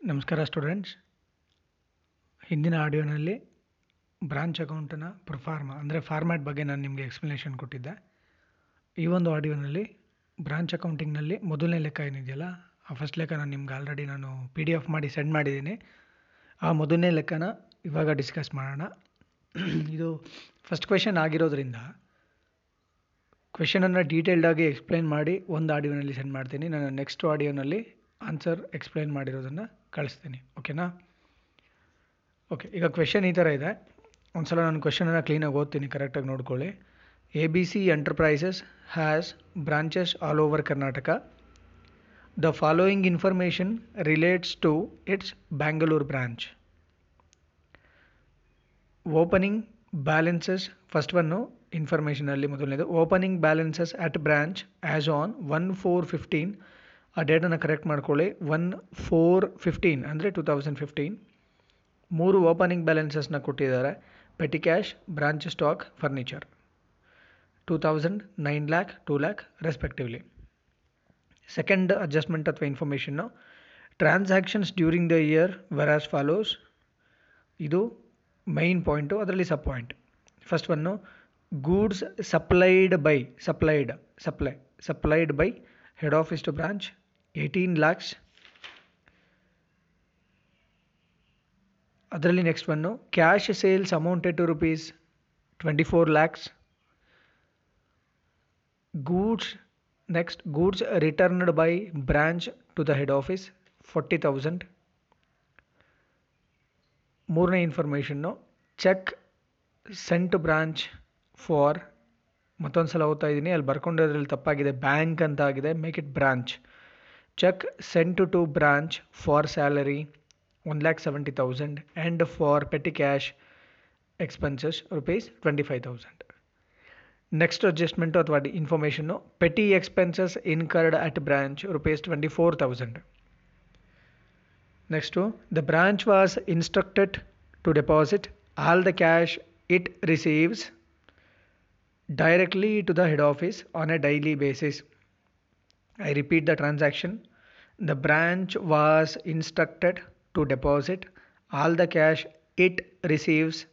ನಮಸ್ಕಾರ ಸ್ಟೂಡೆಂಟ್ಸ್. ಹಿಂದಿನ ಆಡಿಯೋನಲ್ಲಿ ಬ್ರಾಂಚ್ ಅಕೌಂಟನ್ನು ಪ್ರೊಫಾರ್ಮ, ಅಂದರೆ ಫಾರ್ಮ್ಯಾಟ್ ಬಗ್ಗೆ ನಾನು ನಿಮಗೆ ಎಕ್ಸ್ಪ್ಲನೇಷನ್ ಕೊಟ್ಟಿದ್ದೆ. ಈ ಒಂದು ಆಡಿಯೋನಲ್ಲಿ ಬ್ರಾಂಚ್ ಅಕೌಂಟಿಂಗ್ನಲ್ಲಿ ಮೊದಲನೇ ಲೆಕ್ಕ ಏನಿದೆಯಲ್ಲ, ಆ ಫಸ್ಟ್ ಲೆಕ್ಕ ನಾನು ನಿಮ್ಗೆ ಆಲ್ರೆಡಿ ನಾನು ಪಿ ಡಿ ಎಫ್ ಮಾಡಿ ಸೆಂಡ್ ಮಾಡಿದ್ದೀನಿ. ಆ ಮೊದಲನೇ ಲೆಕ್ಕನ ಇವಾಗ ಡಿಸ್ಕಸ್ ಮಾಡೋಣ. ಇದು ಫಸ್ಟ್ ಕ್ವೆಶನ್ ಆಗಿರೋದ್ರಿಂದ ಕ್ವೆಶನನ್ನು ಡೀಟೇಲ್ಡಾಗಿ ಎಕ್ಸ್ಪ್ಲೈನ್ ಮಾಡಿ ಒಂದು ಆಡಿಯೋನಲ್ಲಿ ಸೆಂಡ್ ಮಾಡ್ತೀನಿ. ನಾನು ನೆಕ್ಸ್ಟ್ ಆಡಿಯೋನಲ್ಲಿ ಆನ್ಸರ್ ಎಕ್ಸ್ಪ್ಲೈನ್ ಮಾಡಿರೋದನ್ನು ಕಳಿಸ್ತೀನಿ ಓಕೆನಾ ಓಕೆ ಈಗ ಕ್ವೆಶನ್ ಈ ಥರ ಇದೆ. ಒಂದು ಸಲ ನಾನು ಕ್ವೆಶನನ್ನು ಕ್ಲೀನಾಗಿ ಓದ್ತೀನಿ ಕರೆಕ್ಟಾಗಿ ನೋಡ್ಕೊಳ್ಳಿ. A B C enterprises has branches all over Karnataka the following information relates to its Bangalore branch opening balances first one ಇನ್ಫಾರ್ಮೇಷನಲ್ಲಿ ಮೊದಲನೇದು. Opening balances at branch as on one four fifteen ಆ ಡೇಟನ್ನು ಕರೆಕ್ಟ್ ಮಾಡ್ಕೊಳ್ಳಿ. One four fifteen ಅಂದರೆ two thousand fifteen. ಮೂರು opening ಬ್ಯಾಲೆನ್ಸಸ್ನ ಕೊಟ್ಟಿದ್ದಾರೆ. Petty cash branch stock furniture two thousand nine lakh, two lakh respectively second adjustment ಅಥವಾ information transactions during the year were as follows ಇದು main point ಅದರಲ್ಲಿ sub point first one goods supplied by supplied supply supplied by head office to branch eighteen lakhs ಅದರಲ್ಲಿ next one cash sales amounted to rupees twenty four lakhs goods next goods returned by branch to the head office forty thousand ಮೂರನೇ ಇನ್ಫಾರ್ಮೇಷನ್ನು check sent branch for ಮತ್ತೊಂದು ಸಲ ಓದ್ತಾ ಇದ್ದೀನಿ ಅಲ್ಲಿ ಬರ್ಕೊಂಡಿರೋದ್ರಲ್ಲಿ ತಪ್ಪಾಗಿದೆ ಬ್ಯಾಂಕ್ ಅಂತ ಆಗಿದೆ make it branch check sent to branch for salary 1,70,000 and for petty cash expenses rupees 25,000. Next adjustment or what information no petty expenses incurred at branch rupees 24,000. Next to the branch was instructed to deposit all the cash it receives directly to the head office on a daily basis. I repeat the transaction the branch was instructed to deposit all the cash it receives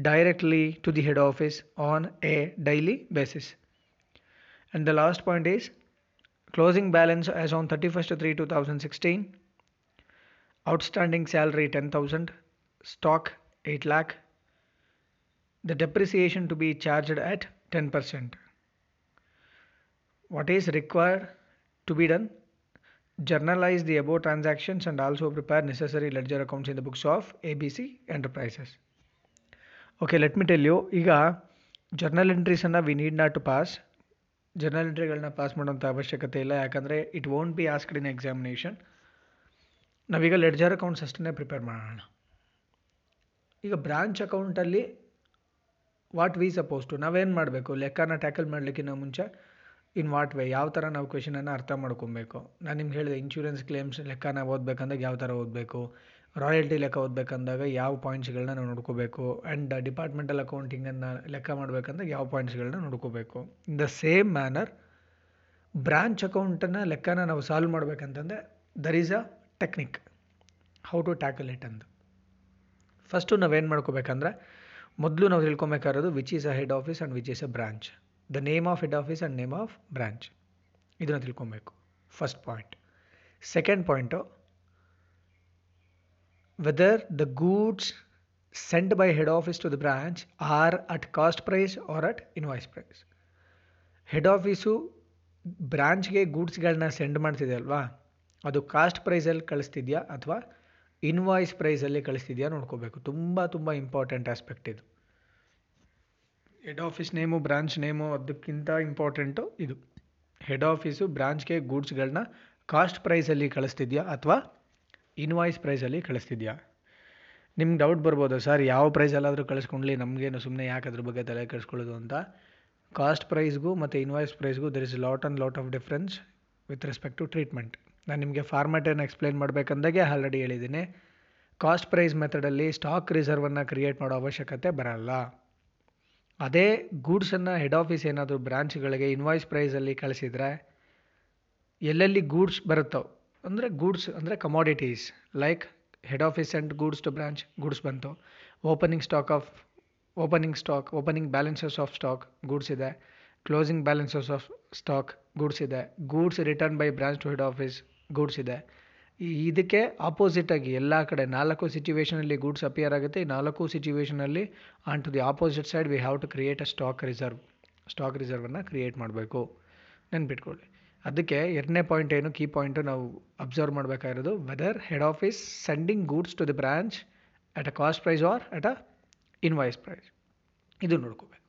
directly to the head office on a daily basis. And the last point is closing balance as on 31st 3 2016 outstanding salary 10000 stock 8 lakh the depreciation to be charged at 10%. What is required to be done? Journalize the above transactions and also prepare necessary ledger accounts in the books of ABC Enterprises. Okay, let me tell you, ಈಗ journal ಎಂಟ್ರೀಸನ್ನು we need not to pass journal ಎಂಟ್ರಿಗಳನ್ನ pass ಮಾಡೋಂಥ ಅವಶ್ಯಕತೆ ಇಲ್ಲ ಯಾಕಂದರೆ it won't be asked in examination ನಾವೀಗ ledger accounts ಅಷ್ಟನ್ನೇ prepare ಮಾಡೋಣ. ಈಗ branch ಅಕೌಂಟಲ್ಲಿ ವಾಟ್ ವಿ ಸಪೋಸ್ ಟು ನಾವೇನು ಮಾಡಬೇಕು? ಲೆಕ್ಕನ ಟ್ಯಾಕಲ್ ಮಾಡಲಿಕ್ಕಿಂತ ಮುಂಚೆ ಇನ್ ವಾಟ್ ವೇ ಯಾವ ಥರ ನಾವು ಕ್ವೆಶನನ್ನು ಅರ್ಥ ಮಾಡ್ಕೊಬೇಕು? ನಾನು ನಿಮ್ಗೆ ಹೇಳಿದೆ ಇನ್ಶೂರೆನ್ಸ್ ಕ್ಲೇಮ್ಸ್ ಲೆಕ್ಕನ ಓದಬೇಕಂದಾಗ ಯಾವ ಥರ ಓದಬೇಕು? ರಾಯಲ್ಟಿ ಲೆಕ್ಕ ಓದಬೇಕಂದಾಗ ಯಾವ ಪಾಯಿಂಟ್ಸ್ಗಳನ್ನ ನಾವು ನೋಡ್ಕೋಬೇಕು? ಆ್ಯಂಡ್ ಡಿಪಾರ್ಟ್ಮೆಂಟಲ್ ಅಕೌಂಟಿಂಗನ್ನು ಲೆಕ್ಕ ಮಾಡಬೇಕಂದಾಗ ಯಾವ ಪಾಯಿಂಟ್ಸ್ಗಳನ್ನ ನೋಡ್ಕೋಬೇಕು? In the same manner branch ಅಕೌಂಟನ್ನು ಲೆಕ್ಕನ ನಾವು solve ಮಾಡಬೇಕಂತಂದರೆ there is a technique how to tackle it ಅಂತ ಫಸ್ಟು ನಾವೇನು ಮಾಡ್ಕೋಬೇಕಂದ್ರೆ, ಮೊದಲು ನಾವು ತಿಳ್ಕೊಬೇಕಾಗಿರೋದು which is a head office and which is a branch the name of head office and name of branch ಇದನ್ನು ತಿಳ್ಕೊಬೇಕು. First point second point whether the goods sent by head office to the branch are at cost price or at invoice price head office ಬ್ರಾಂಚ್ಗೆ ಗೂಡ್ಸ್ಗಳನ್ನ send ಮಾಡ್ತಿದೆ ಅಲ್ವಾ? ಅದು cost ಪ್ರೈಸಲ್ಲಿ ಕಳಿಸ್ತಿದ್ಯಾ ಅಥವಾ invoice ಪ್ರೈಸಲ್ಲಿ ಕಳಿಸ್ತಿದ್ಯಾ ನೋಡ್ಕೋಬೇಕು. ತುಂಬ ತುಂಬ ಇಂಪಾರ್ಟೆಂಟ್ ಆಸ್ಪೆಕ್ಟ್ ಇದು. Head office name branch name ಅದಕ್ಕಿಂತ ಇಂಪಾರ್ಟೆಂಟು ಇದು. ಹೆಡ್ ಆಫೀಸು ಬ್ರಾಂಚ್ಗೆ ಗೂಡ್ಸ್ಗಳನ್ನ ಕಾಸ್ಟ್ ಪ್ರೈಸಲ್ಲಿ ಕಳಿಸ್ತಿದ್ಯಾ ಅಥವಾ ಇನ್ವಾಯ್ಸ್ ಪ್ರೈಸಲ್ಲಿ ಕಳಿಸ್ತಿದ್ಯಾ? ನಿಮ್ಗೆ ಡೌಟ್ ಬರ್ಬೋದು, ಸರ್, ಯಾವ ಪ್ರೈಸಲ್ಲಾದರೂ ಕಳಿಸ್ಕೊಂಡ್ಲಿ, ನಮಗೇನು ಸುಮ್ಮನೆ ಯಾಕೆ ಅದ್ರ ಬಗ್ಗೆ ತಲೆ ಕಳಿಸ್ಕೊಳ್ಳೋದು ಅಂತ. ಕಾಸ್ಟ್ ಪ್ರೈಸ್ಗೂ ಮತ್ತು invoice ಪ್ರೈಸ್ಗೂ there is lot and lot of difference with respect to treatment ನಾನು ನಿಮಗೆ ಫಾರ್ಮ್ಯಾಟನ್ನು ಎಕ್ಸ್ಪ್ಲೈನ್ ಮಾಡಬೇಕಂದಾಗೆ ಆಲ್ರೆಡಿ ಹೇಳಿದ್ದೀನಿ. ಕಾಸ್ಟ್ ಪ್ರೈಸ್ ಮೆಥಡಲ್ಲಿ ಸ್ಟಾಕ್ ರಿಸರ್ವನ್ನು ಕ್ರಿಯೇಟ್ ಮಾಡೋ ಅವಶ್ಯಕತೆ ಬರಲ್ಲ. ಅದೇ ಗೂಡ್ಸನ್ನು ಹೆಡ್ ಆಫೀಸ್ ಏನಾದರೂ ಬ್ರಾಂಚ್ಗಳಿಗೆ ಇನ್ವಾಯ್ಸ್ ಪ್ರೈಸಲ್ಲಿ ಕಳಿಸಿದರೆ ಎಲ್ಲೆಲ್ಲಿ ಗೂಡ್ಸ್ ಬರುತ್ತೋ, ಅಂದರೆ ಗೂಡ್ಸ್, ಅಂದರೆ commodities like head office and goods to branch goods ಬಂತು. Opening stock of opening stock opening balances of stock goods ಇದೆ. Closing balances of stock goods ಇದೆ. Goods return by branch to head office goods ಇದೆ. ಈ- ಇದಕ್ಕೆ ಆಪೋಸಿಟಾಗಿ ಎಲ್ಲ ಕಡೆ ನಾಲ್ಕು ಸಿಚುವೇಷನಲ್ಲಿ goods appear ಆಗುತ್ತೆ. ಈ ನಾಲ್ಕು ಸಿಚುವೇಷನಲ್ಲಿ on to the opposite side we have to create a stock reserve stock ರಿಸರ್ವನ್ನು create ಮಾಡಬೇಕು. ನೆನ್ಪಿಟ್ಕೊಳ್ಳಿ. ಅದಕ್ಕೆ ಎರಡನೇ ಪಾಯಿಂಟ್ ಏನು? ಕೀ ಪಾಯಿಂಟು ನಾವು ಅಬ್ಸರ್ವ್ ಮಾಡಬೇಕಾಗಿರೋದು whether head office sending goods to the branch at a cost price or at a invoice price ಇದು ನೋಡ್ಕೋಬೇಕು.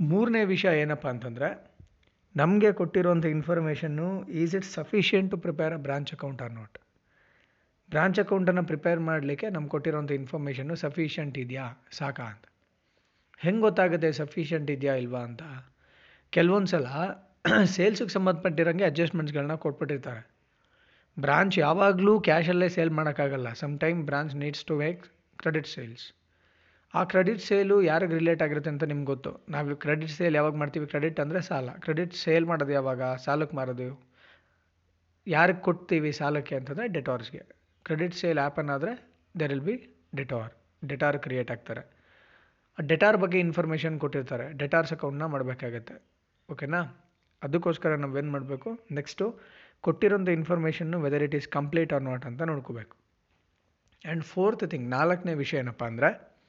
ಮೂರನೇ ವಿಷಯ ಏನಪ್ಪ ಅಂತಂದರೆ, ನಮಗೆ ಕೊಟ್ಟಿರುವಂಥ information is it sufficient to prepare a branch account or not branch ಅಕೌಂಟನ್ನು ಪ್ರಿಪೇರ್ ಮಾಡಲಿಕ್ಕೆ ನಮ್ಗೆ ಕೊಟ್ಟಿರೋಂಥ ಇನ್ಫಾರ್ಮೇಷನ್ನು ಸಫಿಷಿಯೆಂಟ್ ಇದೆಯಾ? ಸಾಕಾ ಅಂತ. ಹೆಂಗೆ ಗೊತ್ತಾಗುತ್ತೆ ಸಫಿಷಿಯೆಂಟ್ ಇದೆಯಾ ಇಲ್ವಾ ಅಂತ? ಕೆಲವೊಂದು ಸಲ ಸೇಲ್ಸಿಗೆ ಸಂಬಂಧಪಟ್ಟಿರೋಂಗೆ ಅಡ್ಜಸ್ಟ್ಮೆಂಟ್ಸ್ಗಳನ್ನ ಕೊಟ್ಬಿಟ್ಟಿರ್ತಾರೆ. ಬ್ರಾಂಚ್ ಯಾವಾಗಲೂ ಕ್ಯಾಶಲ್ಲೇ ಸೇಲ್ ಮಾಡೋಕ್ಕಾಗಲ್ಲ. Some time branch needs to make credit sales. ಆ ಕ್ರೆಡಿಟ್ ಸೇಲು ಯಾರಿಗೆ ರಿಲೇಟ್ ಆಗಿರುತ್ತೆ ಅಂತ ನಿಮ್ಗೆ ಗೊತ್ತು. ನಾವು ಕ್ರೆಡಿಟ್ ಸೇಲ್ ಯಾವಾಗ ಮಾಡ್ತೀವಿ? ಕ್ರೆಡಿಟ್ ಅಂದರೆ ಸಾಲ. ಕ್ರೆಡಿಟ್ ಸೇಲ್ ಮಾಡೋದು ಯಾವಾಗ? ಸಾಲಕ್ಕೆ ಮಾರೋದು ಯಾರಿಗೆ ಕೊಡ್ತೀವಿ ಸಾಲಕ್ಕೆ ಅಂತಂದರೆ ಡೆಟಾರ್ಸ್ಗೆ ಕ್ರೆಡಿಟ್ ಸೇಲ್ ಆ್ಯಪನ್ ಆದರೆ there will be debtor debtor create ಆಗ್ತಾರೆ. ಆ ಡೆಟಾರ್ ಬಗ್ಗೆ ಇನ್ಫಾರ್ಮೇಷನ್ ಕೊಟ್ಟಿರ್ತಾರೆ. ಡೆಟಾರ್ಸ್ ಅಕೌಂಟ್ನ ಮಾಡಬೇಕಾಗತ್ತೆ. ಓಕೆನಾ ಅದಕ್ಕೋಸ್ಕರ ನಾವೇನು ಮಾಡಬೇಕು? Next ಕೊಟ್ಟಿರೋಂಥ information whether it is complete or not ಅಂತ ನೋಡ್ಕೋಬೇಕು. ಆ್ಯಂಡ್ ಫೋರ್ತ್ ಥಿಂಗ್ ನಾಲ್ಕನೇ ವಿಷಯ ಏನಪ್ಪ ಅಂದರೆ,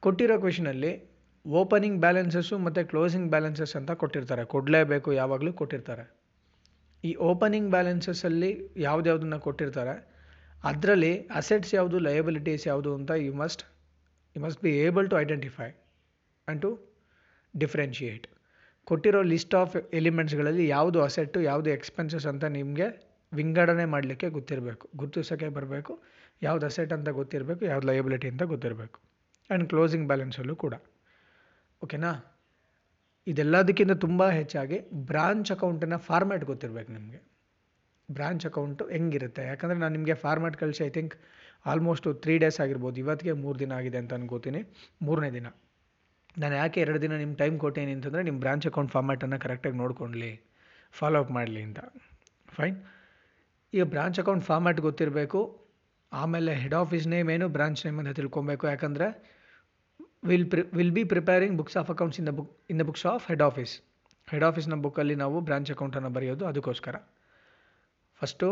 ಕೊಟ್ಟಿರೋ ಕ್ವೆಶನಲ್ಲಿ ಓಪನಿಂಗ್ ಬ್ಯಾಲೆನ್ಸಸ್ಸು ಮತ್ತು ಕ್ಲೋಸಿಂಗ್ ಬ್ಯಾಲೆನ್ಸಸ್ ಅಂತ ಕೊಟ್ಟಿರ್ತಾರೆ. ಕೊಡಲೇಬೇಕು ಯಾವಾಗಲೂ ಕೊಟ್ಟಿರ್ತಾರೆ. ಈ ಓಪನಿಂಗ್ ಬ್ಯಾಲೆನ್ಸಸ್ಸಲ್ಲಿ ಯಾವುದ್ಯಾವುದನ್ನ ಕೊಟ್ಟಿರ್ತಾರೆ? ಅದರಲ್ಲಿ ಅಸೆಟ್ಸ್ ಯಾವುದು ಲಯಬಿಲಿಟೀಸ್ ಯಾವುದು ಅಂತ you must you must be able to identify and to differentiate ಕೊಟ್ಟಿರೋ ಲಿಸ್ಟ್ ಆಫ್ ಎಲಿಮೆಂಟ್ಸ್ಗಳಲ್ಲಿ ಯಾವುದು ಅಸೆಟ್ಟು ಯಾವುದು ಎಕ್ಸ್ಪೆನ್ಸಸ್ ಅಂತ ನಿಮಗೆ ವಿಂಗಡಣೆ ಮಾಡಲಿಕ್ಕೆ ಗೊತ್ತಿರಬೇಕು. ಗುರುತಿಸೋಕ್ಕೆ ಬರಬೇಕು. ಯಾವ್ದು ಅಸೆಟ್ ಅಂತ ಗೊತ್ತಿರಬೇಕು, ಯಾವ್ದು ಲಯಬಿಲಿಟಿ ಅಂತ ಗೊತ್ತಿರಬೇಕು. ಆ್ಯಂಡ್ ಕ್ಲೋಸಿಂಗ್ ಬ್ಯಾಲೆನ್ಸಲ್ಲೂ ಕೂಡ. ಓಕೆನಾ ಇದೆಲ್ಲದಕ್ಕಿಂತ ತುಂಬ ಹೆಚ್ಚಾಗಿ ಬ್ರಾಂಚ್ ಅಕೌಂಟಿನ ಫಾರ್ಮ್ಯಾಟ್ ಗೊತ್ತಿರಬೇಕು ನಿಮಗೆ. ಬ್ರಾಂಚ್ ಅಕೌಂಟು ಹೆಂಗಿರುತ್ತೆ? ಯಾಕಂದರೆ ನಾನು ನಿಮಗೆ ಫಾರ್ಮ್ಯಾಟ್ ಕಳಿಸಿ I think almost three days ಆಗಿರ್ಬೋದು. ಇವತ್ತಿಗೆ ಮೂರು ದಿನ ಆಗಿದೆ ಅಂತ ಅನ್ಕೋತೀನಿ. ಮೂರನೇ ದಿನ. ನಾನು ಯಾಕೆ ಎರಡು ದಿನ ನಿಮ್ಮ ಟೈಮ್ ಕೊಟ್ಟೇನಿ ಅಂತಂದರೆ ನಿಮ್ಮ ಬ್ರಾಂಚ್ ಅಕೌಂಟ್ ಫಾರ್ಮ್ಯಾಟನ್ನು ಕರೆಕ್ಟಾಗಿ ನೋಡ್ಕೊಳ್ಳಿ ಫಾಲೋ ಅಪ್ ಮಾಡಲಿ ಅಂತ. ಫೈನ್ ಈಗ ಬ್ರಾಂಚ್ ಅಕೌಂಟ್ ಫಾರ್ಮ್ಯಾಟ್ ಗೊತ್ತಿರಬೇಕು. ಆಮೇಲೆ ಹೆಡ್ ಆಫೀಸ್ ನೇಮ್ ಏನು ಬ್ರಾಂಚ್ ನೇಮ್ ಅಂತ ತಿಳ್ಕೊಬೇಕು. ಯಾಕಂದರೆ will pre will be preparing books of accounts in the book in the books of head office head ಆಫೀಸ್ನ ಬುಕ್ಕಲ್ಲಿ ನಾವು ಬ್ರಾಂಚ್ ಅಕೌಂಟನ್ನು ಬರೆಯೋದು ಅದಕ್ಕೋಸ್ಕರ. ಫಸ್ಟು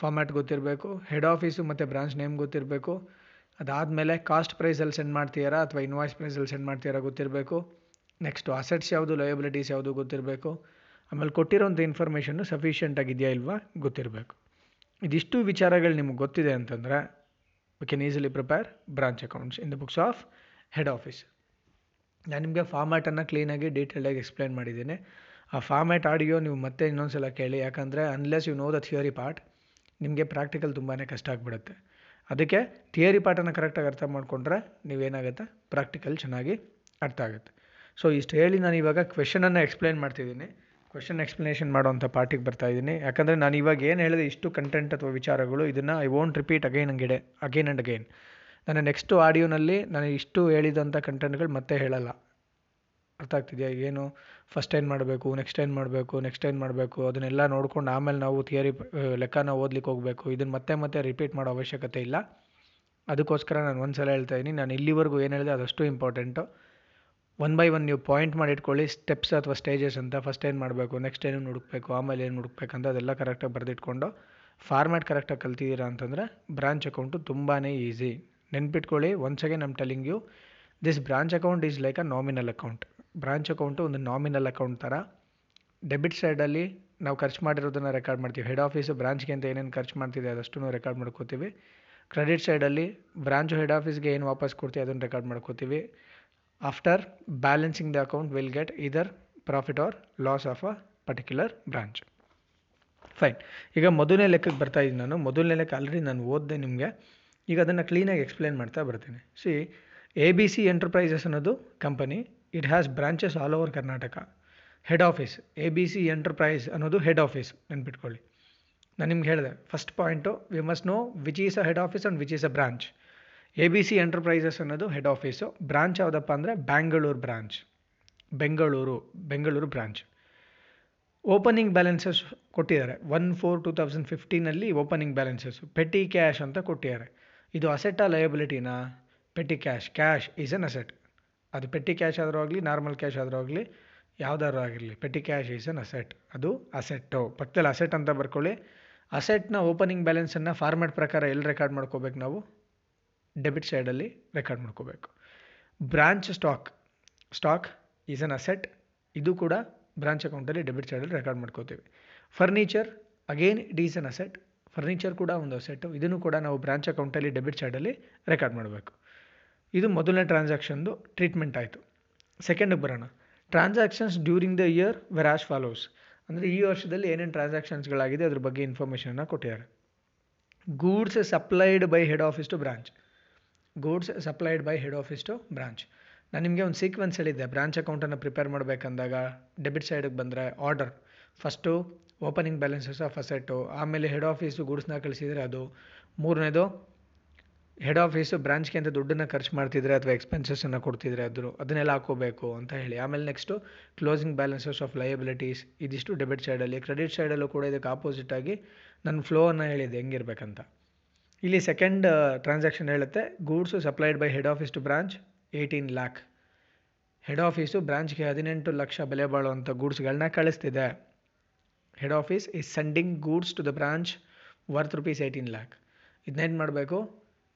ಫಾರ್ಮ್ಯಾಟ್ ಗೊತ್ತಿರಬೇಕು ಹೆಡ್ ಆಫೀಸು ಮತ್ತು ಬ್ರಾಂಚ್ ನೇಮ್ ಗೊತ್ತಿರಬೇಕು. ಅದಾದಮೇಲೆ ಕಾಸ್ಟ್ ಪ್ರೈಸಲ್ಲಿ ಸೆಂಡ್ ಮಾಡ್ತೀರಾ ಅಥವಾ ಇನ್ವಾಯ್ಸ್ ಪ್ರೈಸಲ್ಲಿ ಸೆಂಡ್ ಮಾಡ್ತೀರಾ ಗೊತ್ತಿರಬೇಕು. ನೆಕ್ಸ್ಟು ಅಸೆಟ್ಸ್ ಯಾವುದು ಲಯಬಿಲಿಟೀಸ್ ಯಾವುದು ಗೊತ್ತಿರಬೇಕು. ಆಮೇಲೆ ಕೊಟ್ಟಿರೋಂಥ ಇನ್ಫಾರ್ಮೇಷನ್ನು ಸಫಿಷಿಯೆಂಟ್ ಆಗಿದೆಯಾ ಇಲ್ವಾ ಗೊತ್ತಿರಬೇಕು. ಇದಿಷ್ಟು ವಿಚಾರಗಳು ನಿಮಗೆ ಗೊತ್ತಿದೆ ಅಂತಂದರೆ we can easily prepare branch accounts in the books of head office ನಾನು ನಿಮಗೆ ಫಾರ್ಮ್ಯಾಟನ್ನು ಕ್ಲೀನಾಗಿ ಡೀಟೇಲ್ಡಾಗಿ ಎಕ್ಸ್ಪ್ಲೈನ್ ಮಾಡಿದ್ದೀನಿ. ಆ ಫಾರ್ಮ್ಯಾಟ್ ಆಡಿಯೋ ನೀವು ಮತ್ತೆ ಇನ್ನೊಂದು ಸಲ ಕೇಳಿ. ಯಾಕಂದರೆ unless you know the theory part ನಿಮಗೆ ಪ್ರಾಕ್ಟಿಕಲ್ ತುಂಬಾ ಕಷ್ಟ ಆಗಿಬಿಡುತ್ತೆ. ಅದಕ್ಕೆ ಥಿಯರಿ ಪಾರ್ಟನ್ನು ಕರೆಕ್ಟಾಗಿ ಅರ್ಥ ಮಾಡಿಕೊಂಡ್ರೆ ನೀವೇನಾಗುತ್ತೆ? ಪ್ರಾಕ್ಟಿಕಲ್ ಚೆನ್ನಾಗಿ ಅರ್ಥ ಆಗುತ್ತೆ. ಸೊ ಇಷ್ಟು ಹೇಳಿ ನಾನು ಇವಾಗ ಕ್ವೆಶನನ್ನು ಎಕ್ಸ್ಪ್ಲೈನ್ ಮಾಡ್ತಿದ್ದೀನಿ. ಕ್ವೆಶನ್ ಎಕ್ಸ್ಪ್ಲನೇಷನ್ ಮಾಡುವಂಥ ಪಾರ್ಟಿಗೆ ಬರ್ತಾ ಇದ್ದೀನಿ. ಯಾಕಂದರೆ ನಾನು ಇವಾಗ ಏನು ಹೇಳಿದೆ, ಇಷ್ಟು ಕಂಟೆಂಟ್ ಅಥವಾ ವಿಚಾರಗಳು, ಇದನ್ನು ಐ ವೋಂಟ್ ರಿಪೀಟ್ ಅಗೈನ್ ಅಂಗಿಡೆ ಅಗೈನ್ ಆ್ಯಂಡ್ ಅಗೈನ್ ನಾನು ನೆಕ್ಸ್ಟು ಆಡಿಯೋನಲ್ಲಿ ನಾನು ಇಷ್ಟು ಹೇಳಿದಂಥ ಕಂಟೆಂಟ್ಗಳು ಮತ್ತೆ ಹೇಳಲ್ಲ. ಅರ್ಥ ಆಗ್ತಿದೆಯಾ? ಏನು? ಫಸ್ಟ್ ಏನು ಮಾಡಬೇಕು ನೆಕ್ಸ್ಟ್ ಏನು ಮಾಡಬೇಕು ನೆಕ್ಸ್ಟ್ ಏನು ಮಾಡಬೇಕು? ಅದನ್ನೆಲ್ಲ ನೋಡ್ಕೊಂಡು ಆಮೇಲೆ ನಾವು ಥಿಯರಿ ಲೆಕ್ಕನ ಓದ್ಲಿಕ್ಕೆ ಹೋಗಬೇಕು. ಇದನ್ನು ಮತ್ತೆ ಮತ್ತೆ ರಿಪೀಟ್ ಮಾಡೋ ಅವಶ್ಯಕತೆ ಇಲ್ಲ. ಅದಕ್ಕೋಸ್ಕರ ನಾನು ಒಂದು ಸಲ ಹೇಳ್ತಾ ಇದ್ದೀನಿ ನಾನು ಇಲ್ಲಿವರೆಗೂ ಏನು ಹೇಳಿದೆ ಅದಷ್ಟು ಇಂಪಾರ್ಟೆಂಟು ಒನ್ ಬೈ ಒನ್ ನೀವು ಪಾಯಿಂಟ್ ಮಾಡಿ ಇಟ್ಕೊಳ್ಳಿ ಸ್ಟೆಪ್ಸ್ ಅಥವಾ ಸ್ಟೇಜಸ್ ಅಂತ. ಫಸ್ಟ್ ಏನು ಮಾಡಬೇಕು ನೆಕ್ಸ್ಟ್ ಏನು ಹುಡುಕ್ಬೇಕು, ಆಮೇಲೆ ಏನು ಹುಡುಕ್ಬೇಕಂತ ಅದೆಲ್ಲ ಕರೆಕ್ಟಾಗಿ ಬರೆದಿಟ್ಕೊಂಡು ಫಾರ್ಮ್ಯಾಟ್ ಕರೆಕ್ಟಾಗಿ ಕಲ್ತಿದ್ದೀರಾ ಅಂತಂದರೆ ಬ್ರಾಂಚ್ ಅಕೌಂಟು ತುಂಬಾ ಈಸಿ ನೆನ್ಪಿಟ್ಕೊಳ್ಳಿ ಒನ್ಸ್ ಅಗೇನ್ ನಮ್ಮ telling you this branch account is like a nominal account branch account ಒಂದು ನಾಮಿನಲ್ ಅಕೌಂಟ್ ಥರ ಡೆಬಿಟ್ ಸೈಡಲ್ಲಿ ನಾವು ಖರ್ಚು ಮಾಡಿರೋದನ್ನು ರೆಕಾರ್ಡ್ ಮಾಡ್ತೀವಿ. ಹೆಡ್ ಆಫೀಸು ಬ್ರಾಂಚ್ಗೆ ಅಂತ ಏನೇನು ಖರ್ಚು ಮಾಡ್ತಿದೆ ಅದಷ್ಟು ರೆಕಾರ್ಡ್ ಮಾಡ್ಕೋತೀವಿ. ಕ್ರೆಡಿಟ್ ಸೈಡಲ್ಲಿ ಬ್ರಾಂಚು ಹೆಡ್ ಆಫೀಸ್ಗೆ ಏನು ವಾಪಸ್ ಕೊಡ್ತೀವಿ ಅದನ್ನು ರೆಕಾರ್ಡ್ ಮಾಡ್ಕೋತೀವಿ. After balancing the account will get either profit or loss of a particular branch fine ಈಗ ಮೊದಲನೇ ಲೆಕ್ಕಕ್ಕೆ ಬರ್ತಾ ಇದ್ದೀನಿ ನಾನು. ಮೊದಲನೇ ಲೆಕ್ಕ ಆಲ್ರೆಡಿ ನಾನು ಓದಿದೆ ನಿಮಗೆ. ಈಗ ಅದನ್ನು ಕ್ಲೀನಾಗಿ ಎಕ್ಸ್ಪ್ಲೇನ್ ಮಾಡ್ತಾ ಬರ್ತೀನಿ. C A B C enterprises ಅನ್ನೋದು company it has branches all over Karnataka head office A B C enterprise ಅನ್ನೋದು ಹೆಡ್ ಆಫೀಸ್ ನೆನ್ಪಿಟ್ಕೊಳ್ಳಿ. ನಾನು ನಿಮ್ಗೆ ಹೇಳಿದೆ first point we must know which is a head office and which is a branch A B C enterprises ಅನ್ನೋದು head office branch ಯಾವುದಪ್ಪ ಅಂದರೆ Bengaluru branch Bengaluru Bengaluru branch opening balances ಕೊಟ್ಟಿದ್ದಾರೆ. One four two thousand ಫಿಫ್ಟೀನಲ್ಲಿ opening balances petty cash ಅಂತ ಕೊಟ್ಟಿದ್ದಾರೆ. ಇದು ಅಸೆಟ್ಟಾ ಲಯಬಿಲಿಟಿನಾ petty cash cash is an asset ಅದು ಪೆಟ್ಟಿ ಕ್ಯಾಶ್ ಆದರೂ ಆಗಲಿ, ನಾರ್ಮಲ್ ಕ್ಯಾಶ್ ಆದರೂ ಆಗಲಿ, ಯಾವ್ದಾದ್ರು ಆಗಿರಲಿ, petty cash is an asset. ಅದು ಅಸೆಟ್ಟು. ಪಕ್ಕದಲ್ಲಿ ಅಸೆಟ್ ಅಂತ ಬರ್ಕೊಳ್ಳಿ. ಅಸೆಟ್ನ ಓಪನಿಂಗ್ ಬ್ಯಾಲೆನ್ಸನ್ನು ಫಾರ್ಮ್ಯಾಟ್ ಪ್ರಕಾರ ಎಲ್ಲಿ ರೆಕಾರ್ಡ್ ಮಾಡ್ಕೋಬೇಕು ನಾವು? ಡೆಬಿಟ್ ಸೈಡಲ್ಲಿ ರೆಕಾರ್ಡ್ ಮಾಡ್ಕೋಬೇಕು. Branch stock. Stock is an asset. ಇದು ಕೂಡ ಬ್ರಾಂಚ್ ಅಕೌಂಟಲ್ಲಿ ಡೆಬಿಟ್ ಸೈಡಲ್ಲಿ ರೆಕಾರ್ಡ್ ಮಾಡ್ಕೋತೀವಿ. Furniture, again it is an asset. Furniture ಕೂಡ ಒಂದು ಅಸೆಟ್ಟು. ಇದನ್ನು ಕೂಡ ನಾವು ಬ್ರಾಂಚ್ ಅಕೌಂಟಲ್ಲಿ ಡೆಬಿಟ್ ಸೈಡಲ್ಲಿ ರೆಕಾರ್ಡ್ ಮಾಡಬೇಕು. ಇದು ಮೊದಲನೇ ಟ್ರಾನ್ಸಾಕ್ಷನ್ದು ಟ್ರೀಟ್ಮೆಂಟ್ ಆಯಿತು. ಸೆಕೆಂಡಿಗೆ ಬರೋಣ. Transactions during the year were as follows. ಅಂದರೆ ಈ ವರ್ಷದಲ್ಲಿ ಏನೇನು ಟ್ರಾನ್ಸಾಕ್ಷನ್ಸ್ಗಳಾಗಿದೆ ಅದ್ರ ಬಗ್ಗೆ ಇನ್ಫಾರ್ಮೇಷನನ್ನು ಕೊಟ್ಟಿದ್ದಾರೆ. Goods supplied by head office to branch. Goods supplied by head office to branch. ನಾನು ನಿಮಗೆ ಒಂದು ಸೀಕ್ವೆನ್ಸ್ ಹೇಳಿದ್ದೆ. ಬ್ರಾಂಚ್ ಅಕೌಂಟನ್ನು ಪ್ರಿಪೇರ್ ಮಾಡಬೇಕಂದಾಗ ಡೆಬಿಟ್ ಸೈಡಿಗೆ ಬಂದರೆ order. First opening balances of asset, ಆಮೇಲೆ ಹೆಡ್ ಆಫೀಸು ಗೂಡ್ಸ್ನ ಕಳಿಸಿದರೆ ಅದು. ಮೂರನೇದು ಹೆಡ್ ಆಫೀಸು ಬ್ರಾಂಚ್ಗೆ ಅಂತ ದುಡ್ಡನ್ನು ಖರ್ಚು ಮಾಡ್ತಿದ್ರೆ ಅಥವಾ ಎಕ್ಸ್ಪೆನ್ಸಸ್ಸನ್ನು ಕೊಡ್ತಿದ್ರೆ ಅದ್ರ ಅದನ್ನೆಲ್ಲ ಹಾಕೋಬೇಕು ಅಂತ ಹೇಳಿ. ಆಮೇಲೆ next closing balances of liabilities ಇದಿಷ್ಟು ಡೆಬಿಟ್ ಸೈಡಲ್ಲಿ ಕ್ರೆಡಿಟ್ ಸೈಡಲ್ಲೂ ಕೂಡ ಇದಕ್ಕೆ ಆಪೋಸಿಟಾಗಿ ನನ್ನ ಫ್ಲೋವನ್ನು ಹೇಳಿದೆ ಹೆಂಗಿರ್ಬೇಕಂತ. ಇಲ್ಲಿ ಸೆಕೆಂಡ್ ಟ್ರಾನ್ಸಾಕ್ಷನ್ ಹೇಳುತ್ತೆ. Goods supplied by head office to branch eighteen lakh head office ಬ್ರಾಂಚ್ಗೆ ಹದಿನೆಂಟು ಲಕ್ಷ ಬೆಲೆ ಬಾಳುವಂಥ ಗೂಡ್ಸ್ಗಳನ್ನ ಕಳಿಸ್ತಿದೆ. Head office is sending goods to the branch worth rupees eighteen lakh ಇದನ್ನೇನು ಮಾಡಬೇಕು?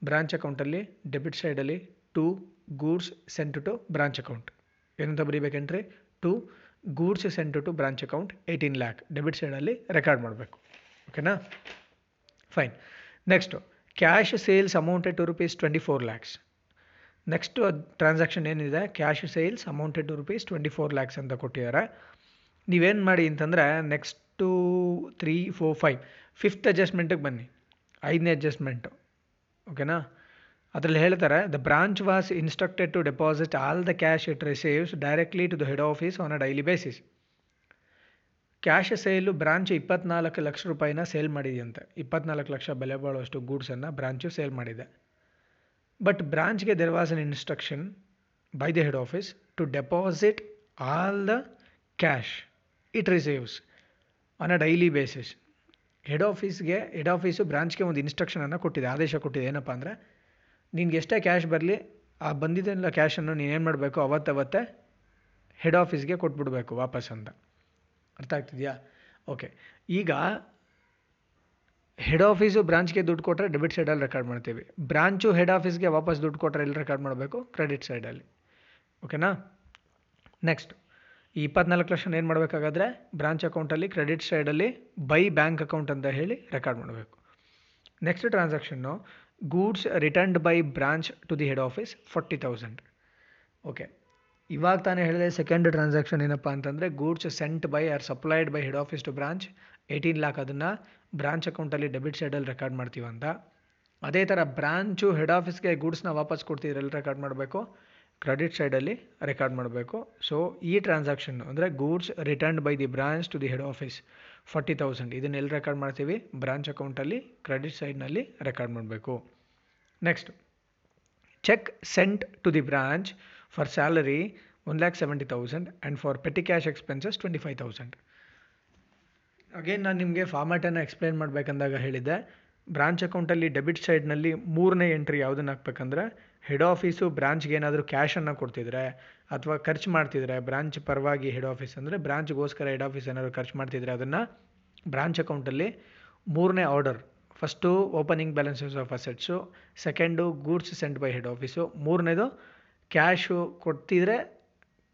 ಬ್ರಾಂಚ್ ಅಕೌಂಟಲ್ಲಿ ಡೆಬಿಟ್ ಸೈಡಲ್ಲಿ to goods sent to branch account ಏನಂತ ಬರೀಬೇಕಂದ್ರೆ to goods sent to branch account eighteen lakh debit ಸೈಡಲ್ಲಿ ರೆಕಾರ್ಡ್ ಮಾಡಬೇಕು. ಓಕೆನಾ fine next cash sales amounted to rupees twenty four lakhs next transaction ಏನಿದೆ? Cash sales amounted to rupees twenty four lakhs ಅಂತ ಕೊಟ್ಟಿದ್ದಾರೆ ನೀವೇನು ಮಾಡಿ ಅಂತಂದರೆ next three four five fifth ಅಡ್ಜಸ್ಟ್ಮೆಂಟಿಗೆ ಬನ್ನಿ. ಐದನೇ ಅಡ್ಜಸ್ಟ್ಮೆಂಟು ಓಕೆನಾ? ಅದರಲ್ಲಿ ಹೇಳ್ತಾರೆ the branch was instructed to deposit all the cash it receives directly to the head office on a daily basis cash sale branch ಇಪ್ಪತ್ನಾಲ್ಕು ಲಕ್ಷ ರೂಪಾಯಿನ ಸೇಲ್ ಮಾಡಿದೆಯಂತೆ. ಇಪ್ಪತ್ನಾಲ್ಕು ಲಕ್ಷ ಬೆಲೆ ಬಾಳುವಷ್ಟು ಗೂಡ್ಸನ್ನು ಬ್ರಾಂಚು ಸೇಲ್ ಮಾಡಿದೆ. But ಬ್ರಾಂಚ್ಗೆ there was an instruction by the head office to deposit all the cash it receives on a daily basis head ಆಫೀಸ್ಗೆ head office ಬ್ರಾಂಚ್ಗೆ ಒಂದು ಇನ್ಸ್ಟ್ರಕ್ಷನನ್ನು ಕೊಟ್ಟಿದೆ, ಆದೇಶ ಕೊಟ್ಟಿದೆ. ಏನಪ್ಪ ಅಂದರೆ, ನಿನ್ಗೆ ಎಷ್ಟೇ ಕ್ಯಾಶ್ ಬರಲಿ, ಆ ಬಂದಿದ್ದೆಲ್ಲ ಕ್ಯಾಶನ್ನು ನೀನೇನು ಮಾಡಬೇಕು? ಅವತ್ತವತ್ತೇ ಹೆಡ್ ಆಫೀಸ್ಗೆ ಕೊಟ್ಬಿಡ್ಬೇಕು ವಾಪಸ್ ಅಂತ. ಅರ್ಥ ಆಗ್ತಿದೆಯಾ? ಓಕೆ ಈಗ ಹೆಡ್ ಆಫೀಸು ಬ್ರಾಂಚ್ಗೆ ದುಡ್ಡು ಕೊಟ್ಟರೆ ಡೆಬಿಟ್ ಸೈಡಲ್ಲಿ ರೆಕಾರ್ಡ್ ಮಾಡ್ತೀವಿ. ಬ್ರಾಂಚು ಹೆಡ್ ಆಫೀಸ್ಗೆ ವಾಪಸ್ ದುಡ್ಡು ಕೊಟ್ಟರೆ ಎಲ್ಲಿ ರೆಕಾರ್ಡ್ ಮಾಡಬೇಕು? ಕ್ರೆಡಿಟ್ ಸೈಡಲ್ಲಿ ಓಕೆನಾ ನೆಕ್ಸ್ಟ್ ಈ ಇಪ್ಪತ್ನಾಲ್ಕು ಲಕ್ಷ ಏನು ಮಾಡಬೇಕಾಗಾದ್ರೆ ಬ್ರಾಂಚ್ ಅಕೌಂಟಲ್ಲಿ ಕ್ರೆಡಿಟ್ ಸೈಡಲ್ಲಿ ಬೈ ಬ್ಯಾಂಕ್ ಅಕೌಂಟ್ ಅಂತ ಹೇಳಿ ರೆಕಾರ್ಡ್ ಮಾಡಬೇಕು. Next transaction goods returned by branch to the head office forty thousand okay ಇವಾಗ ತಾನೇ ಹೇಳಿದೆ ಸೆಕೆಂಡ್ ಟ್ರಾನ್ಸಾಕ್ಷನ್ ಏನಪ್ಪ ಅಂತಂದರೆ goods sent by or supplied by head office to branch eighteen lakh ಅದನ್ನು branch ಅಕೌಂಟಲ್ಲಿ ಡೆಬಿಟ್ ಸೈಡಲ್ಲಿ ರೆಕಾರ್ಡ್ ಮಾಡ್ತೀವಂತ ಅದೇ ಥರ ಬ್ರಾಂಚು ಹೆಡ್ ಆಫೀಸ್ಗೆ ಗೂಡ್ಸ್ನ ವಾಪಸ್ ಕೊಡ್ತಿದ್ರಲ್ಲಿ ರೆಕಾರ್ಡ್ ಮಾಡಬೇಕು? ಕ್ರೆಡಿಟ್ ಸೈಡಲ್ಲಿ ರೆಕಾರ್ಡ್ ಮಾಡಬೇಕು. ಸೊ ಈ ಟ್ರಾನ್ಸಾಕ್ಷನ್ ಅಂದರೆ goods return by the branch to the head office forty thousand ಇದನ್ನ ಎಲ್ಲಿ ರೆಕಾರ್ಡ್ ಮಾಡ್ತೀವಿ? ಬ್ರಾಂಚ್ ಅಕೌಂಟಲ್ಲಿ ಕ್ರೆಡಿಟ್ ಸೈಡ್ನಲ್ಲಿ ರೆಕಾರ್ಡ್ ಮಾಡಬೇಕು. Next cheque sent to the branch for salary one lakh seventy thousand and for petty cash expenses twenty five thousand again ನಾನು ನಿಮಗೆ ಫಾರ್ಮ್ಯಾಟನ್ನು explain ಮಾಡಬೇಕಂದಾಗ ಹೇಳಿದ್ದೆ. Branch ಅಕೌಂಟಲ್ಲಿ ಡೆಬಿಟ್ ಸೈಡ್ನಲ್ಲಿ ಮೂರನೇ ಎಂಟ್ರಿ ಯಾವುದನ್ನು ಹಾಕ್ಬೇಕಂದ್ರೆ ಹೆಡ್ ಆಫೀಸು ಬ್ರಾಂಚ್ಗೆ ಏನಾದರೂ ಕ್ಯಾಶನ್ನು ಕೊಡ್ತಿದ್ರೆ ಅಥವಾ ಖರ್ಚು ಮಾಡ್ತಿದ್ರೆ ಬ್ರಾಂಚ್ ಪರವಾಗಿ ಹೆಡ್ ಆಫೀಸ್ ಅಂದರೆ ಬ್ರಾಂಚ್ಗೋಸ್ಕರ ಹೆಡ್ ಆಫೀಸ್ ಏನಾದರೂ ಖರ್ಚು ಮಾಡ್ತಿದ್ರೆ ಅದನ್ನು ಬ್ರಾಂಚ್ ಅಕೌಂಟಲ್ಲಿ ಮೂರನೇ order first opening balances of assets second goods sent by head office ಮೂರನೇದು ಕ್ಯಾಶು ಕೊಡ್ತಿದ್ರೆ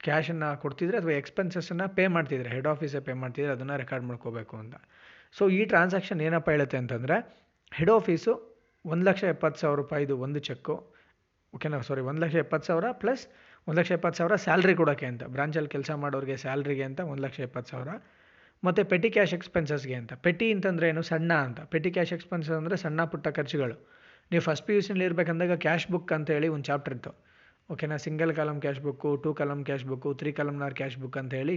ಕ್ಯಾಶನ್ನು ಕೊಡ್ತಿದ್ರೆ ಅಥವಾ ಎಕ್ಸ್ಪೆನ್ಸಸ್ಸನ್ನು ಪೇ ಮಾಡ್ತಿದ್ರೆ ಹೆಡ್ ಆಫೀಸೇ ಪೇ ಮಾಡ್ತಿದ್ರೆ ಅದನ್ನು ರೆಕಾರ್ಡ್ ಮಾಡ್ಕೋಬೇಕು ಅಂತ. ಸೊ ಈ ಟ್ರಾನ್ಸಾಕ್ಷನ್ ಏನಪ್ಪ ಹೇಳುತ್ತೆ ಅಂತಂದರೆ ಹೆಡ್ ಆಫೀಸು ಒಂದು ಲಕ್ಷ ಎಪ್ಪತ್ತು ಸಾವಿರ ರೂಪಾಯಿದು ಒಂದು ಚೆಕ್ಕು ಓಕೆನಾ ಸಾರಿ ಒಂದು ಲಕ್ಷ ಎಪ್ಪತ್ತು ಸಾವಿರ ಪ್ಲಸ್ ಒಂದು ಲಕ್ಷ ಎಪ್ಪತ್ತು ಸಾವಿರ ಸ್ಯಾಲ್ರಿ ಕೊಡೋಕ್ಕೆ ಅಂತ. ಬ್ರಾಂಚಲ್ಲಿ ಕೆಲಸ ಮಾಡೋರಿಗೆ ಸ್ಯಾಲ್ರಿಗೆ ಅಂತ ಒಂದು ಲಕ್ಷ ಎಪ್ಪತ್ತು ಸಾವಿರ. ಮತ್ತು ಪೆಟಿ ಕ್ಯಾಶ್ ಎಕ್ಸ್ಪೆನ್ಸಸ್ಗೆ ಅಂತ. ಪೆಟಿ ಅಂತಂದರೆ ಏನು? ಸಣ್ಣ ಅಂತ. ಪೆಟಿ ಕ್ಯಾಶ್ ಎಕ್ಸ್ಪೆನ್ಸಸ್ ಅಂದರೆ ಸಣ್ಣ ಪುಟ್ಟ ಖರ್ಚುಗಳು. ನೀವು ಫಸ್ಟ್ ಪಿ ಯು ಸಿನಲ್ಲಿ ಇರಬೇಕಂದಾಗ ಕ್ಯಾಶ್ ಬುಕ್ ಅಂತ ಹೇಳಿ ಒಂದು ಚಾಪ್ಟರ್ ಇತ್ತು. ಓಕೆನಾ single column cash book two column cash book three columnar cash book ಅಂತ ಹೇಳಿ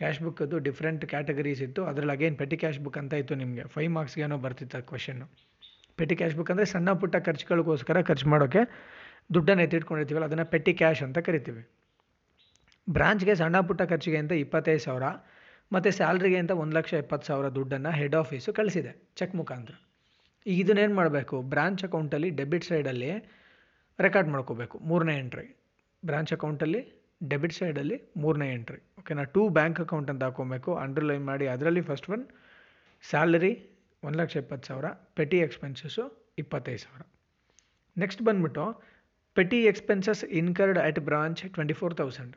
ಕ್ಯಾಶ್ ಬುಕ್ಕದ್ದು ಡಿಫ್ರೆಂಟ್ ಕ್ಯಾಟಗರೀಸ್ ಇತ್ತು. ಅದರಲ್ಲಿ ಅಗೇನ್ ಪೆಟಿ ಕ್ಯಾಶ್ ಬುಕ್ ಅಂತ ಇತ್ತು ನಿಮಗೆ? ಫೈವ್ ಮಾರ್ಕ್ಸ್ಗೇನೋ ಬರ್ತಿತ್ತು ಕ್ವಶನ್ನು ಪೆಟಿ ಕ್ಯಾಶ್ ಬುಕ್ ಅಂದರೆ ಸಣ್ಣ ಪುಟ್ಟ ಖರ್ಚುಗಳಿಗೋಸ್ಕರ ಖರ್ಚು ಮಾಡೋಕ್ಕೆ ದುಡ್ಡನ್ನು ಎತ್ತಿಟ್ಕೊಂಡಿರ್ತೀವಲ್ಲ, ಅದನ್ನು ಪೆಟ್ಟಿ ಕ್ಯಾಶ್ ಅಂತ ಕರಿತೀವಿ. ಬ್ರಾಂಚ್ಗೆ ಸಣ್ಣ ಪುಟ್ಟ ಖರ್ಚಿಗೆ ಅಂತ ಇಪ್ಪತ್ತೈದು ಸಾವಿರ, ಮತ್ತು ಸ್ಯಾಲ್ರಿಗೆ ಅಂತ ಒಂದು ಲಕ್ಷ ಇಪ್ಪತ್ತು ಸಾವಿರ ದುಡ್ಡನ್ನು ಹೆಡ್ ಆಫೀಸು ಕಳಿಸಿದೆ ಚೆಕ್ ಮುಖಾಂತರ. ಈಗ ಇದನ್ನೇನು ಮಾಡಬೇಕು? ಬ್ರಾಂಚ್ ಅಕೌಂಟಲ್ಲಿ ಡೆಬಿಟ್ ಸೈಡಲ್ಲಿ ರೆಕಾರ್ಡ್ ಮಾಡ್ಕೋಬೇಕು, ಮೂರನೇ ಎಂಟ್ರಿ. ಬ್ರಾಂಚ್ ಅಕೌಂಟಲ್ಲಿ ಡೆಬಿಟ್ ಸೈಡಲ್ಲಿ ಮೂರನೇ ಎಂಟ್ರಿ. ಓಕೆನಾ ಟೂ ಬ್ಯಾಂಕ್ ಅಕೌಂಟ್ ಅಂತ ಹಾಕೊಬೇಕು ಅಂಡರ್ಲೈನ್ ಮಾಡಿ ಅದರಲ್ಲಿ ಫಸ್ಟ್ ಒನ್ ಸ್ಯಾಲರಿ ಒಂದು ಲಕ್ಷ ಇಪ್ಪತ್ತು ಸಾವಿರ ಪೆಟಿ ಎಕ್ಸ್ಪೆನ್ಸಸ್ಸು ಇಪ್ಪತ್ತೈದು ಸಾವಿರ. ನೆಕ್ಸ್ಟ್ ಬಂದ್ಬಿಟ್ಟು petty expenses incurred at four thousand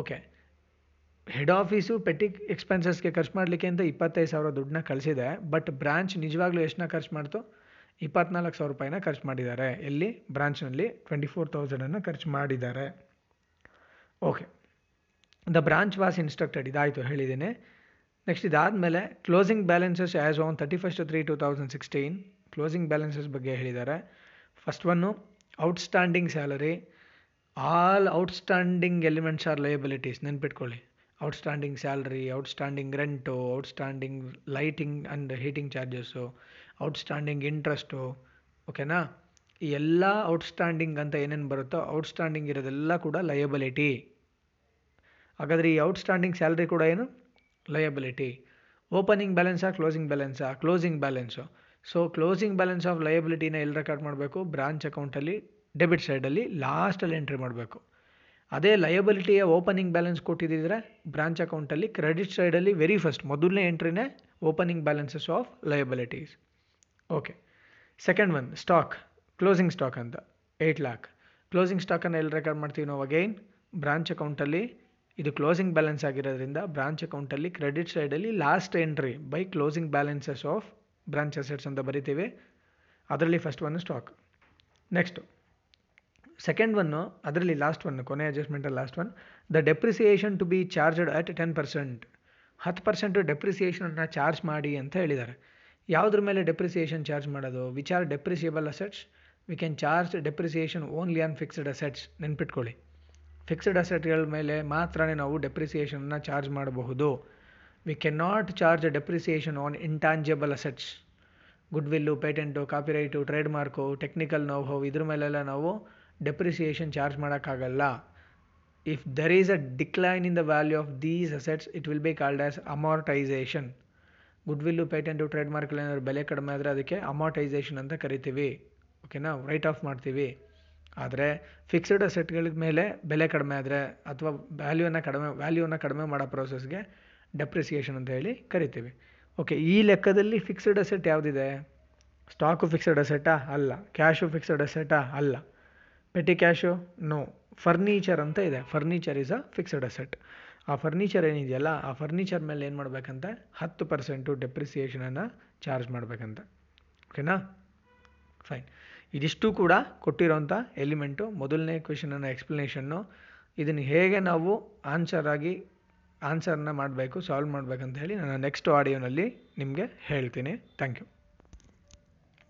okay head office petty ಎಕ್ಸ್ಪೆನ್ಸಸ್ಗೆ ಖರ್ಚು ಮಾಡಲಿಕ್ಕೆ ಅಂತ ಇಪ್ಪತ್ತೈದು ಸಾವಿರ ದುಡ್ಡನ್ನ ಕಳಿಸಿದೆ ಬಟ್ ಬ್ರಾಂಚ್ ನಿಜವಾಗ್ಲೂ ಎಷ್ಟನ್ನ ಖರ್ಚು ಮಾಡ್ತು? ಇಪ್ಪತ್ನಾಲ್ಕು ಸಾವಿರ ರೂಪಾಯಿನ ಖರ್ಚು ಮಾಡಿದ್ದಾರೆ. ಎಲ್ಲಿ? ಬ್ರಾಂಚ್ನಲ್ಲಿ ಟ್ವೆಂಟಿ ಫೋರ್ ತೌಸಂಡನ್ನು ಖರ್ಚು ಮಾಡಿದ್ದಾರೆ. Okay the branch was instructed ಇದಾಯಿತು, ಹೇಳಿದ್ದೀನಿ. ನೆಕ್ಸ್ಟ್ ಇದಾದಮೇಲೆ closing balances as on thirty first three two thousand sixteen closing balances ಬಗ್ಗೆ ಹೇಳಿದ್ದಾರೆ. First one outstanding salary all outstanding elements are liabilities ನೆನ್ಪಿಟ್ಕೊಳ್ಳಿ outstanding salary outstanding rent outstanding lighting and heating charges outstanding interest ಓಕೆನಾ ಈ ಎಲ್ಲ outstanding ಅಂತ ಏನೇನು ಬರುತ್ತೋ outstanding ಇರೋದೆಲ್ಲ ಕೂಡ ಲಯಬಿಲಿಟಿ ಹಾಗಾದರೆ ಈ ಔಟ್ಸ್ಟ್ಯಾಂಡಿಂಗ್ ಸ್ಯಾಲ್ರಿ ಕೂಡ ಏನು? ಲಯಬಿಲಿಟಿ ಓಪನಿಂಗ್ ಬ್ಯಾಲೆನ್ಸಾ closing ಬ್ಯಾಲೆನ್ಸಾ closing balance so closing balance of ಲಯಬಿಲಿಟಿನ ಎಲ್ಲಿ ರೆಕಾರ್ಡ್ ಮಾಡಬೇಕು? ಬ್ರಾಂಚ್ ಅಕೌಂಟಲ್ಲಿ ಡೆಬಿಟ್ ಸೈಡಲ್ಲಿ ಲಾಸ್ಟಲ್ಲಿ ಎಂಟ್ರಿ ಮಾಡಬೇಕು. ಅದೇ ಲಯಬಿಲಿಟಿಯ ಓಪನಿಂಗ್ ಬ್ಯಾಲೆನ್ಸ್ ಕೊಟ್ಟಿದ್ದಿದ್ರೆ ಬ್ರಾಂಚ್ ಅಕೌಂಟಲ್ಲಿ ಕ್ರೆಡಿಟ್ ಸೈಡಲ್ಲಿ ವೆರಿ ಫಸ್ಟ್ ಮೊದಲನೇ ಎಂಟ್ರಿನೇ opening balances of liabilities okay second one stock closing stock ಅಂತ. ಏಯ್ಟ್ ಲ್ಯಾಕ್ ಕ್ಲೋಸಿಂಗ್ ಸ್ಟಾಕನ್ನು ಎಲ್ಲಿ ರೆಕಾರ್ಡ್ ಮಾಡ್ತೀವಿ ನಾವು ಅಗೈನ್ ಬ್ರಾಂಚ್ ಅಕೌಂಟಲ್ಲಿ ಇದು ಕ್ಲೋಸಿಂಗ್ ಬ್ಯಾಲೆನ್ಸ್ ಆಗಿರೋದ್ರಿಂದ ಬ್ರಾಂಚ್ ಅಕೌಂಟಲ್ಲಿ ಕ್ರೆಡಿಟ್ ಸೈಡಲ್ಲಿ last entry by closing balances of branch assets ಅಂತ ಬರಿತೀವಿ. ಅದರಲ್ಲಿ first one stock next second one ಅದರಲ್ಲಿ ಲಾಸ್ಟ್ ಒನ್ ಕೊನೆ ಅಡ್ಜಸ್ಟ್ಮೆಂಟಲ್ಲಿ last one the depreciation to be charged at ten percent ಹತ್ತು ಪರ್ಸೆಂಟು ಡೆಪ್ರಿಸಿಯೇಷನನ್ನು ಚಾರ್ಜ್ ಮಾಡಿ ಅಂತ ಹೇಳಿದ್ದಾರೆ. ಯಾವುದ್ರ ಮೇಲೆ ಡೆಪ್ರಿಸಿಯೇಷನ್ ಚಾರ್ಜ್ ಮಾಡೋದು? Which are depreciable assets we can charge depreciation only on fixed assets ನೆನ್ಪಿಟ್ಕೊಳ್ಳಿ. ಫಿಕ್ಸ್ಡ್ ಅಸೆಟ್ಗಳ ಮೇಲೆ ಮಾತ್ರನೇ ನಾವು ಡೆಪ್ರಿಸಿಯೇಷನ್ನ ಚಾರ್ಜ್ ಮಾಡಬಹುದು. We can not charge depreciation on intangible assets goodwill patent copyright trademark technical know ಇದ್ರ ಮೇಲೆಲ್ಲ ನಾವು ಡೆಪ್ರಿಸಿಯೇಷನ್ ಚಾರ್ಜ್ ಮಾಡೋಕ್ಕಾಗಲ್ಲ. If there is a decline in the value of these assets it will be called as amortisation goodwill patent trade ಮಾರ್ಕ್ಗಳೇನಾದ್ರು ಬೆಲೆ ಕಡಿಮೆ ಆದರೆ ಅದಕ್ಕೆ amortisation ಅಂತ ಕರಿತೀವಿ. ಓಕೆನಾ ರೈಟ್ ಆಫ್ ಮಾಡ್ತೀವಿ. ಆದರೆ ಫಿಕ್ಸ್ಡ್ ಅಸೆಟ್ಗಳ ಮೇಲೆ ಬೆಲೆ ಕಡಿಮೆ ಆದರೆ ಅಥವಾ ವ್ಯಾಲ್ಯೂನ ಕಡಿಮೆ ವ್ಯಾಲ್ಯೂನ ಕಡಿಮೆ ಮಾಡೋ ಪ್ರೋಸೆಸ್ಗೆ ಡೆಪ್ರಿಸಿಯೇಷನ್ ಅಂತ ಹೇಳಿ ಕರಿತೀವಿ. ಓಕೆ ಈ ಲೆಕ್ಕದಲ್ಲಿ ಫಿಕ್ಸ್ಡ್ ಅಸೆಟ್ ಯಾವುದಿದೆ? ಸ್ಟಾಕು ಫಿಕ್ಸ್ಡ್ ಅಸೆಟಾ ಅಲ್ಲ. ಕ್ಯಾಶು ಫಿಕ್ಸ್ಡ್ ಅಸೆಟಾ ಅಲ್ಲ. ಪೆಟಿ ಕ್ಯಾಶು ನೋ ಫರ್ನಿಚರ್ ಅಂತ ಇದೆ. Furniture is a fixed asset ಆ ಫರ್ನಿಚರ್ ಏನಿದೆಯಲ್ಲ, ಆ ಫರ್ನಿಚರ್ ಮೇಲೆ ಏನು ಮಾಡಬೇಕಂತೆ? ಹತ್ತು ಪರ್ಸೆಂಟು ಡೆಪ್ರಿಸಿಯೇಷನನ್ನು ಚಾರ್ಜ್ ಮಾಡಬೇಕಂತ. ಓಕೆನಾ ಫೈನ್ ಇದಿಷ್ಟು ಕೂಡ ಕೊಟ್ಟಿರೋಂಥ ಎಲಿಮೆಂಟು ಮೊದಲನೇ ಕ್ವೆಶನನ್ನು ಎಕ್ಸ್ಪ್ಲನೇಷನ್ನು ಇದನ್ನು ಹೇಗೆ ನಾವು ಆನ್ಸರ್ ಆಗಿ ಆನ್ಸರ್ನ ಮಾಡಬೇಕು ಸಾಲ್ವ್ ಮಾಡಬೇಕಂತ ಹೇಳಿ ನಾನು ನೆಕ್ಸ್ಟ್ ಆಡಿಯೋನಲ್ಲಿ ನಿಮಗೆ ಹೇಳ್ತೀನಿ. Thank you